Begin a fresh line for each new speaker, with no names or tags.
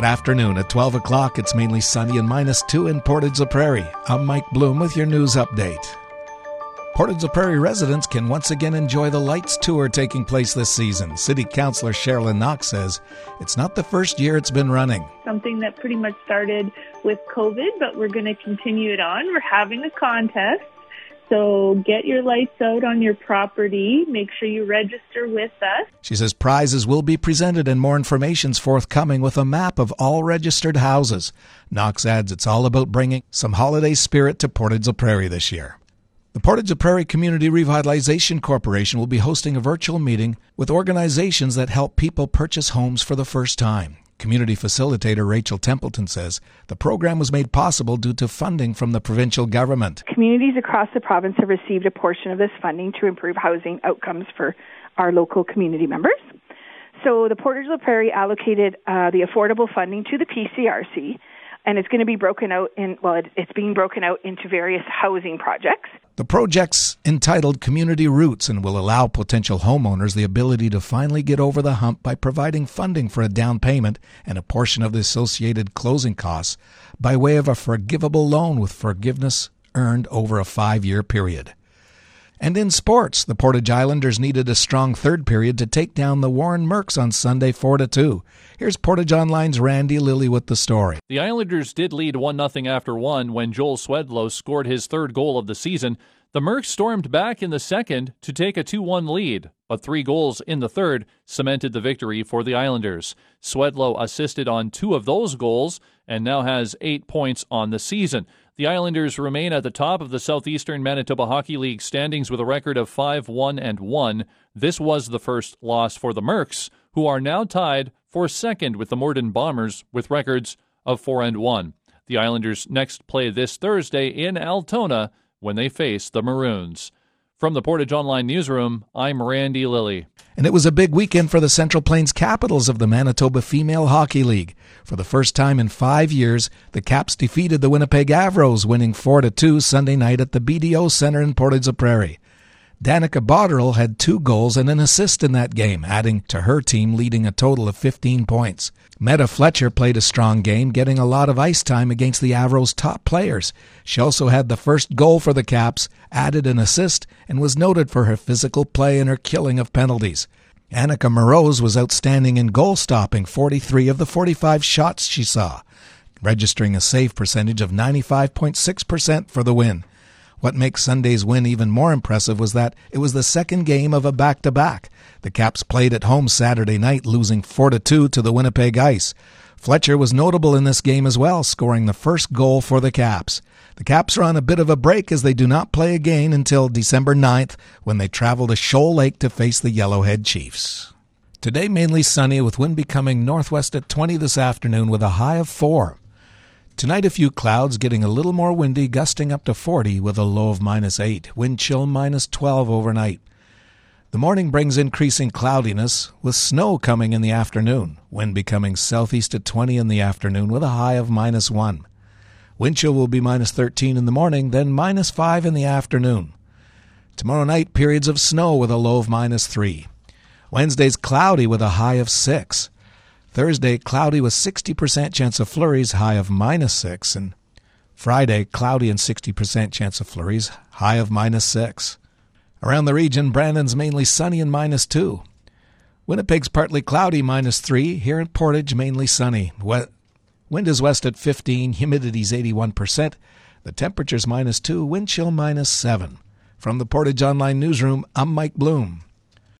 Good afternoon. At 12 o'clock, it's mainly sunny and minus 2 in Portage la Prairie. I'm Mike Bloom with your news update. Portage la Prairie residents can once again enjoy the Lights Tour taking place this season. City Councilor Sherilyn Knox says it's not the first year it's been running.
Something that pretty much started with COVID, but we're going to continue it on. We're having a contest so get your lights out on your property. Make sure you register with us.
She says prizes will be presented and more information's forthcoming with a map of all registered houses. Knox adds it's all about bringing some holiday spirit to Portage la Prairie this year. The Portage la Prairie Community Revitalization Corporation will be hosting a virtual meeting with organizations that help people purchase homes for the first time. Community facilitator Rachel Templeton says the program was made possible due to funding from the provincial government.
Communities across the province have received a portion of this funding to improve housing outcomes for our local community members. So the Portage la Prairie allocated uh, the affordable funding to the PCRC and it's going to be broken out in well it, it's being broken out into various housing projects.
The project's entitled community roots and will allow potential homeowners the ability to finally get over the hump by providing funding for a down payment and a portion of the associated closing costs by way of a forgivable loan with forgiveness earned over a five year period and in sports, the Portage Islanders needed a strong third period to take down the Warren Mercs on Sunday 4 to 2. Here's Portage Online's Randy Lilly with the story.
The Islanders did lead 1 0 after 1 when Joel Swedlow scored his third goal of the season. The Mercs stormed back in the second to take a 2 1 lead, but three goals in the third cemented the victory for the Islanders. Swedlow assisted on two of those goals and now has eight points on the season. The Islanders remain at the top of the Southeastern Manitoba Hockey League standings with a record of 5 1 and 1. This was the first loss for the Mercs, who are now tied for second with the Morden Bombers with records of 4 and 1. The Islanders next play this Thursday in Altona when they face the Maroons. From the Portage Online Newsroom, I'm Randy Lilly.
And it was a big weekend for the Central Plains Capitals of the Manitoba Female Hockey League. For the first time in five years, the Caps defeated the Winnipeg Avros, winning 4 2 Sunday night at the BDO Center in Portage la Prairie. Danica Botterill had two goals and an assist in that game, adding to her team leading a total of 15 points. Meta Fletcher played a strong game, getting a lot of ice time against the Avros' top players. She also had the first goal for the Caps, added an assist, and was noted for her physical play and her killing of penalties. Annika Moroz was outstanding in goal stopping 43 of the 45 shots she saw, registering a save percentage of 95.6% for the win. What makes Sunday's win even more impressive was that it was the second game of a back to back. The Caps played at home Saturday night, losing 4 2 to the Winnipeg Ice. Fletcher was notable in this game as well, scoring the first goal for the Caps. The Caps are on a bit of a break as they do not play again until December 9th when they travel to Shoal Lake to face the Yellowhead Chiefs. Today mainly sunny with wind becoming northwest at 20 this afternoon with a high of 4. Tonight, a few clouds, getting a little more windy, gusting up to 40 with a low of minus 8. Wind chill minus 12 overnight. The morning brings increasing cloudiness, with snow coming in the afternoon. Wind becoming southeast at 20 in the afternoon with a high of minus 1. Wind chill will be minus 13 in the morning, then minus 5 in the afternoon. Tomorrow night, periods of snow with a low of minus 3. Wednesday's cloudy with a high of 6. Thursday, cloudy with 60% chance of flurries, high of minus 6. And Friday, cloudy and 60% chance of flurries, high of minus 6. Around the region, Brandon's mainly sunny and minus 2. Winnipeg's partly cloudy, minus 3. Here in Portage, mainly sunny. Wind is west at 15, humidity's 81%. The temperature's minus 2, wind chill minus 7. From the Portage Online Newsroom, I'm Mike Bloom.